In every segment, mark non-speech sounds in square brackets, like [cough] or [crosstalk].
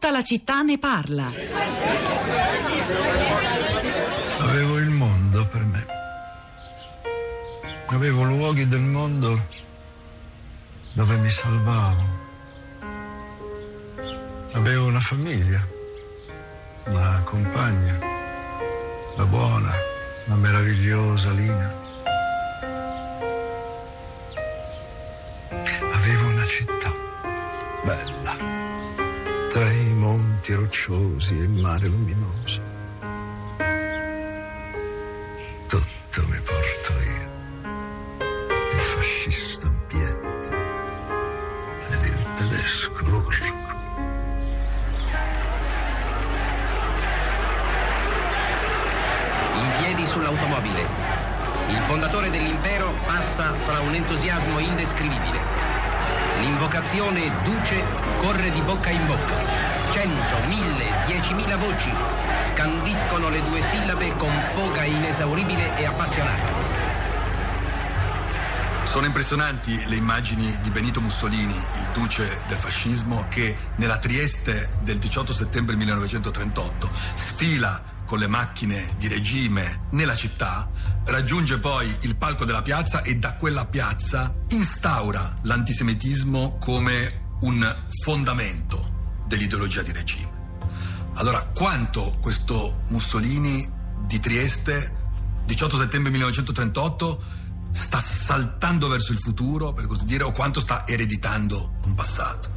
Tutta la città ne parla. Avevo il mondo per me. Avevo luoghi del mondo dove mi salvavo. Avevo una famiglia, una compagna, la buona, la meravigliosa Lina. Avevo una città bella, tra i monti rocciosi e il mare luminoso. Tutto mi porto io, il fascista abietto ed il tedesco lurco. in piedi sull'automobile. Il fondatore dell'impero passa fra un entusiasmo indescrivibile. L'invocazione Duce corre di bocca in bocca. Cento, mille, diecimila voci scandiscono le due sillabe con foga inesauribile e appassionata. Sono impressionanti le immagini di Benito Mussolini, il duce del fascismo, che nella Trieste del 18 settembre 1938 sfila con le macchine di regime nella città, raggiunge poi il palco della piazza e da quella piazza instaura l'antisemitismo come un fondamento dell'ideologia di regime. Allora, quanto questo Mussolini di Trieste, 18 settembre 1938, sta saltando verso il futuro, per così dire, o quanto sta ereditando un passato?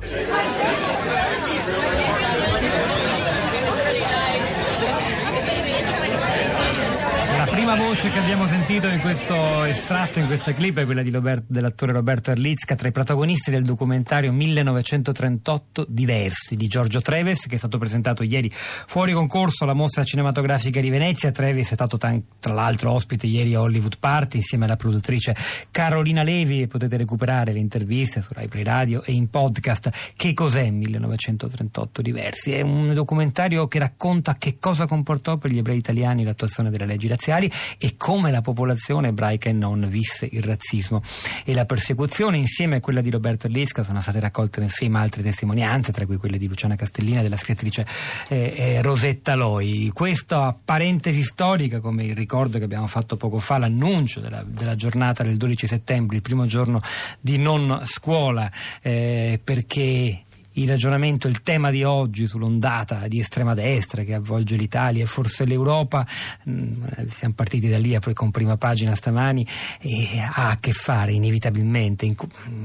Prima voce che abbiamo sentito in questo estratto, in questa clip, è quella Robert- dell'attore Roberto Erlitzka, tra i protagonisti del documentario 1938 Diversi di Giorgio Treves, che è stato presentato ieri fuori concorso alla mostra cinematografica di Venezia. Treves è stato tra l'altro ospite ieri a Hollywood Party insieme alla produttrice Carolina Levi potete recuperare le interviste su Rai Play Radio e in podcast. Che cos'è 1938 Diversi? È un documentario che racconta che cosa comportò per gli ebrei italiani l'attuazione delle leggi razziali e come la popolazione ebraica e non visse il razzismo. E la persecuzione insieme a quella di Roberto Lisca sono state raccolte film altre testimonianze tra cui quelle di Luciana Castellina e della scrittrice eh, eh, Rosetta Loi. Questa parentesi storica come il ricordo che abbiamo fatto poco fa l'annuncio della, della giornata del 12 settembre il primo giorno di non scuola eh, perché il ragionamento, il tema di oggi sull'ondata di estrema destra che avvolge l'Italia e forse l'Europa, mh, siamo partiti da lì con prima pagina stamani, e ha a che fare inevitabilmente, in,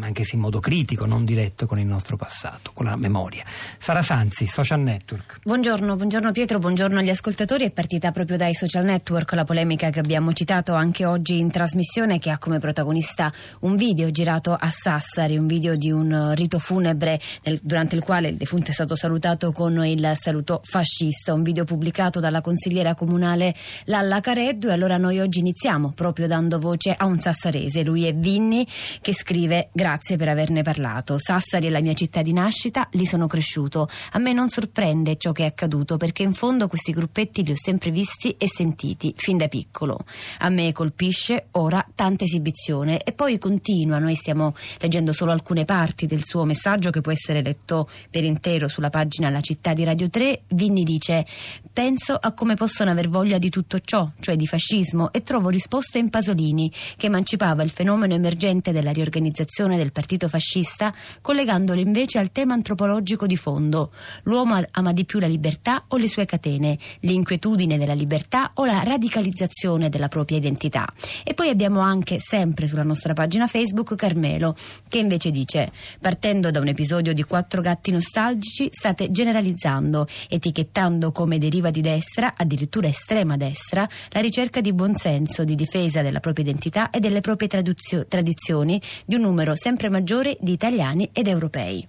anche se in modo critico, non diretto, con il nostro passato, con la memoria. Sara Sanzi, Social Network. Buongiorno, buongiorno Pietro, buongiorno agli ascoltatori. È partita proprio dai social network la polemica che abbiamo citato anche oggi in trasmissione che ha come protagonista un video girato a Sassari, un video di un rito funebre nel, durante il quale il defunto è stato salutato con il saluto fascista, un video pubblicato dalla consigliera comunale Lalla Careddu. E allora noi oggi iniziamo proprio dando voce a un sassarese, lui è Vinni che scrive grazie per averne parlato, Sassari è la mia città di nascita, lì sono cresciuto, a me non sorprende ciò che è accaduto perché in fondo questi gruppetti li ho sempre visti e sentiti fin da piccolo, a me colpisce ora tanta esibizione e poi continua, noi stiamo leggendo solo alcune parti del suo messaggio che può essere letto per intero sulla pagina La città di Radio 3, Vinni dice penso a come possono aver voglia di tutto ciò, cioè di fascismo e trovo risposte in Pasolini che emancipava il fenomeno emergente della riorganizzazione del partito fascista collegandolo invece al tema antropologico di fondo. L'uomo ama di più la libertà o le sue catene, l'inquietudine della libertà o la radicalizzazione della propria identità. E poi abbiamo anche sempre sulla nostra pagina Facebook Carmelo che invece dice partendo da un episodio di quattro gatti nostalgici state generalizzando, etichettando come deriva di destra, addirittura estrema destra, la ricerca di buonsenso, di difesa della propria identità e delle proprie traduzio- tradizioni di un numero sempre maggiore di italiani ed europei.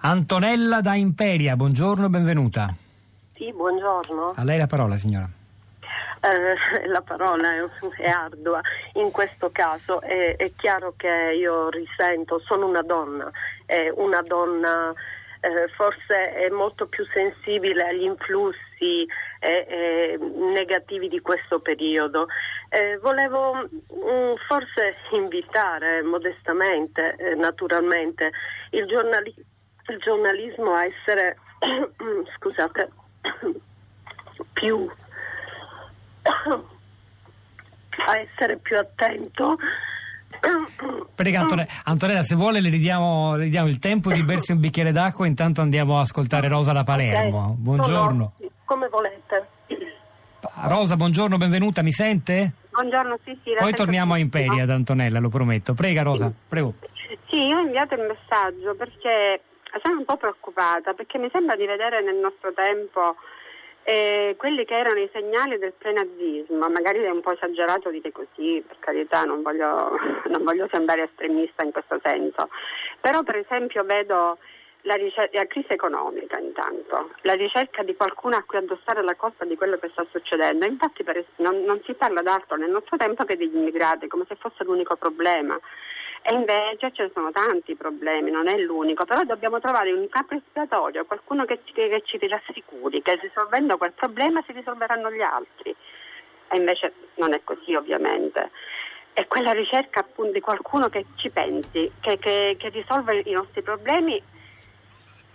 Antonella da Imperia, buongiorno, benvenuta. Sì, buongiorno. A lei la parola, signora. Eh, [laughs] la parola è, è ardua. In questo caso è, è chiaro che io risento, sono una donna, è una donna eh, forse è molto più sensibile agli influssi eh, eh, negativi di questo periodo. Eh, volevo mh, forse invitare modestamente, eh, naturalmente, il giornalista il giornalismo a essere, [clears throat] scusate, [clears throat] più a essere più attento. Antonella, Antonella, se vuole le ridiamo, le ridiamo, il tempo di bersi un bicchiere d'acqua, intanto andiamo a ascoltare Rosa da Palermo. Okay. Buongiorno. No, come volete. Rosa, buongiorno, benvenuta, mi sente? Buongiorno, sì, sì. Poi torniamo a Imperia ad Antonella, lo prometto. Prega Rosa, prego. Sì, io ho inviato il messaggio perché sono un po' preoccupata, perché mi sembra di vedere nel nostro tempo eh, quelli che erano i segnali del prenazismo, magari è un po' esagerato dire così, per carità non voglio, [laughs] non voglio sembrare estremista in questo senso, però per esempio vedo la, ricerca, la, crisi economica intanto, la ricerca di qualcuno a cui addossare la colpa di quello che sta succedendo. Infatti per, non, non, si parla d'altro nel nostro tempo che degli immigrati, come se fosse l'unico problema. E invece ci sono tanti problemi, non è l'unico, però dobbiamo trovare un capo espiatorio, qualcuno che ci, che ci rassicuri che risolvendo quel problema si risolveranno gli altri. E invece non è così ovviamente. È quella ricerca appunto di qualcuno che ci pensi, che, che, che risolve i nostri problemi,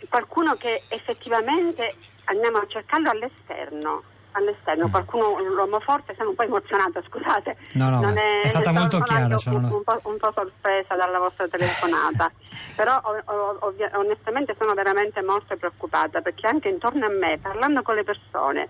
qualcuno che effettivamente andiamo a cercarlo all'esterno all'esterno, qualcuno, l'uomo forte, sono un po' emozionata, scusate. No, no, non è, è stata molto chiara. Cioè un, un, po', un, po', sorpresa dalla vostra telefonata, [laughs] però ovvia, onestamente sono veramente molto preoccupata perché anche intorno a me, parlando con le persone,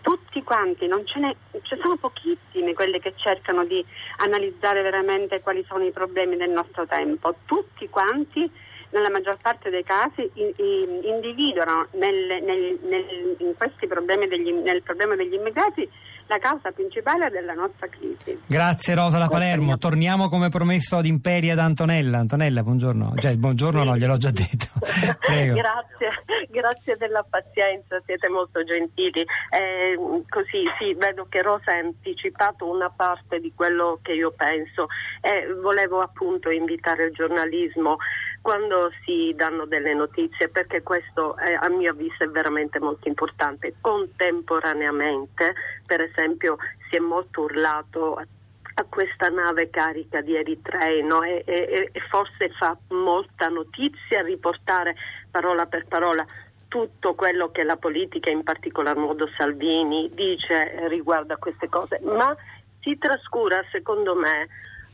tutti quanti, non ce ne ci sono pochissimi quelli che cercano di analizzare veramente quali sono i problemi del nostro tempo, tutti quanti nella maggior parte dei casi individuano nel, nel, nel, in questi problemi degli, nel problema degli immigrati la causa principale della nostra crisi. Grazie Rosa da Palermo. Torniamo come promesso ad Imperia ad Antonella. Antonella, buongiorno. Cioè, buongiorno, no, gliel'ho già detto. [laughs] grazie, grazie della pazienza, siete molto gentili. Eh, così sì, vedo che Rosa ha anticipato una parte di quello che io penso. Eh, volevo appunto invitare il giornalismo quando si danno delle notizie, perché questo è, a mio avviso è veramente molto importante. Contemporaneamente, per esempio, si è molto urlato a questa nave carica di eritrei no? e, e, e forse fa molta notizia riportare parola per parola tutto quello che la politica, in particolar modo Salvini, dice riguardo a queste cose, ma si trascura, secondo me,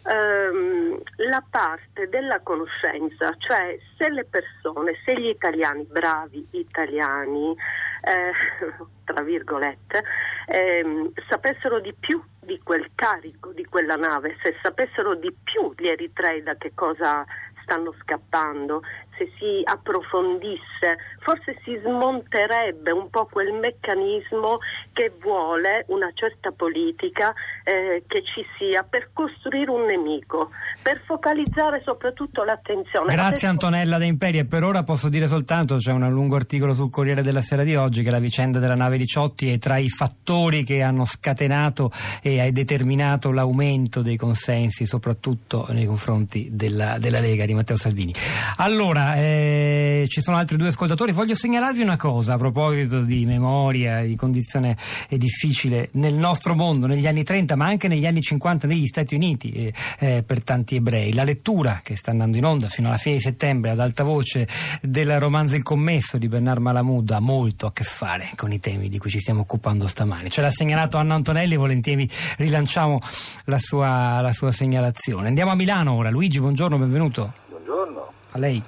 ehm, la parte della conoscenza, cioè se le persone, se gli italiani, bravi italiani, eh, [laughs] tra virgolette, ehm, sapessero di più di quel carico, di quella nave, se sapessero di più gli eritrei da che cosa stanno scappando, se si approfondisse, forse si smonterebbe un po' quel meccanismo che vuole una certa politica eh, che ci sia per costruire un nemico, per focalizzare soprattutto l'attenzione. Grazie Adesso... Antonella De Imperi e per ora posso dire soltanto, c'è un lungo articolo sul Corriere della Sera di oggi che la vicenda della nave di Ciotti è tra i fattori che hanno scatenato e hai determinato l'aumento dei consensi soprattutto nei confronti della, della Lega di Matteo Salvini. Allora, eh, ci sono altri due ascoltatori. Voglio segnalarvi una cosa a proposito di memoria, di condizione difficile nel nostro mondo, negli anni 30, ma anche negli anni 50 negli Stati Uniti eh, eh, per tanti ebrei. La lettura che sta andando in onda fino alla fine di settembre ad alta voce del romanzo Il commesso di Bernard Malamud ha molto a che fare con i temi di cui ci stiamo occupando stamani. Ce l'ha segnalato Anna Antonelli, volentieri rilanciamo la sua, la sua segnalazione. Andiamo a Milano ora. Luigi, buongiorno, benvenuto. Buongiorno. A lei.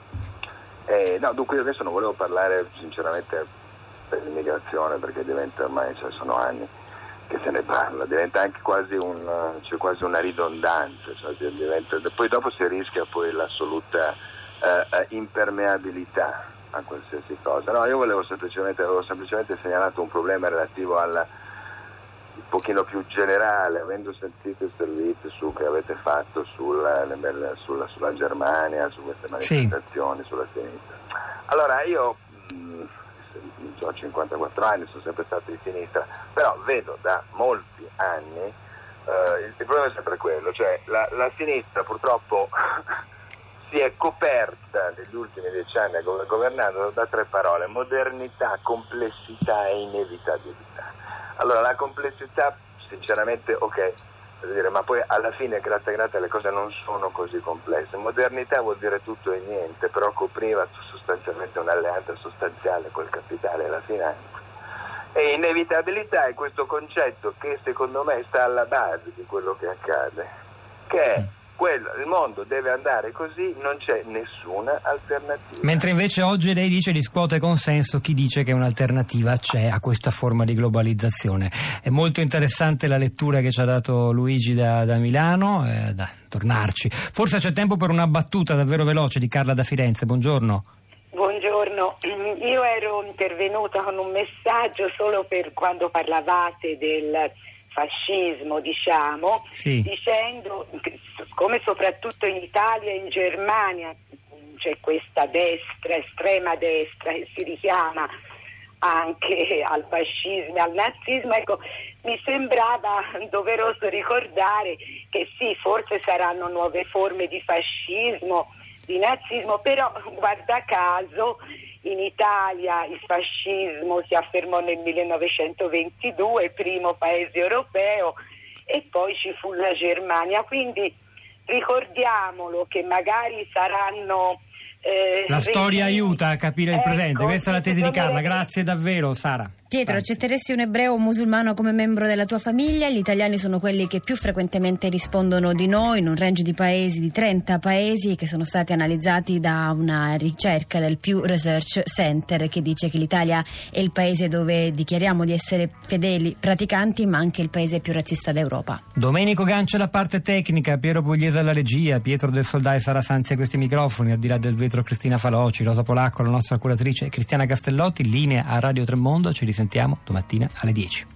Eh, no, dunque io adesso non volevo parlare sinceramente per l'immigrazione perché diventa ormai, cioè, sono anni che se ne parla, diventa anche quasi, un, cioè, quasi una ridondanza, cioè, diventa, poi dopo si rischia poi l'assoluta eh, eh, impermeabilità a qualsiasi cosa. No, io volevo semplicemente, avevo semplicemente segnalato un problema relativo alla un pochino più generale, avendo sentito il servizio su, che avete fatto sulla, sulla, sulla, Germania, su queste manifestazioni sì. sulla sinistra. Allora io mh, mm, ho 54 anni, sono sempre stato di sinistra, però vedo da molti anni eh, il, il, problema è sempre quello, cioè la, la sinistra purtroppo [laughs] si è coperta negli ultimi dieci anni governando da tre parole, modernità, complessità e inevitabilità. Allora la complessità sinceramente ok, dire, ma poi alla fine, grazie grazie, le cose non sono così complesse. Modernità vuol dire tutto e niente, però copriva sostanzialmente un'alleanza sostanziale col capitale e la finanza. E inevitabilità è questo concetto che secondo me sta alla base di quello che accade, che è quello, il mondo deve andare così, non c'è nessuna alternativa. Mentre invece oggi lei dice riscuote consenso chi dice che un'alternativa c'è a questa forma di globalizzazione. È molto interessante la lettura che ci ha dato Luigi da, da Milano, eh, da tornarci. Forse c'è tempo per una battuta davvero veloce di Carla da Firenze. Buongiorno. Buongiorno, io ero intervenuta con un messaggio solo per quando parlavate del fascismo, diciamo, sì. dicendo come soprattutto in Italia e in Germania c'è questa destra, estrema destra che si richiama anche al fascismo e al nazismo, ecco, mi sembrava [laughs] doveroso ricordare che sì, forse saranno nuove forme di fascismo, di nazismo, però guarda caso in Italia il fascismo si affermò nel 1922, primo paese europeo, e poi ci fu la Germania. Quindi ricordiamolo che magari saranno... Eh, la storia aiuta a capire il ecco, presente, questa è la tesi di Carla, grazie davvero Sara. Pietro, accetteresti un ebreo o un musulmano come membro della tua famiglia? Gli italiani sono quelli che più frequentemente rispondono di no in un range di paesi, di 30 paesi che sono stati analizzati da una ricerca del Pew Research Center che dice che l'Italia è il paese dove dichiariamo di essere fedeli praticanti ma anche il paese più razzista d'Europa. Domenico Gancia la parte tecnica, Piero Pugliese alla regia, Pietro del Soldai Sara Sanzi a questi microfoni, al di là del vetro Cristina Faloci, Rosa Polacco, la nostra curatrice Cristiana Castellotti, linea a Radio Tremondo, ci risentiamo domattina alle 10.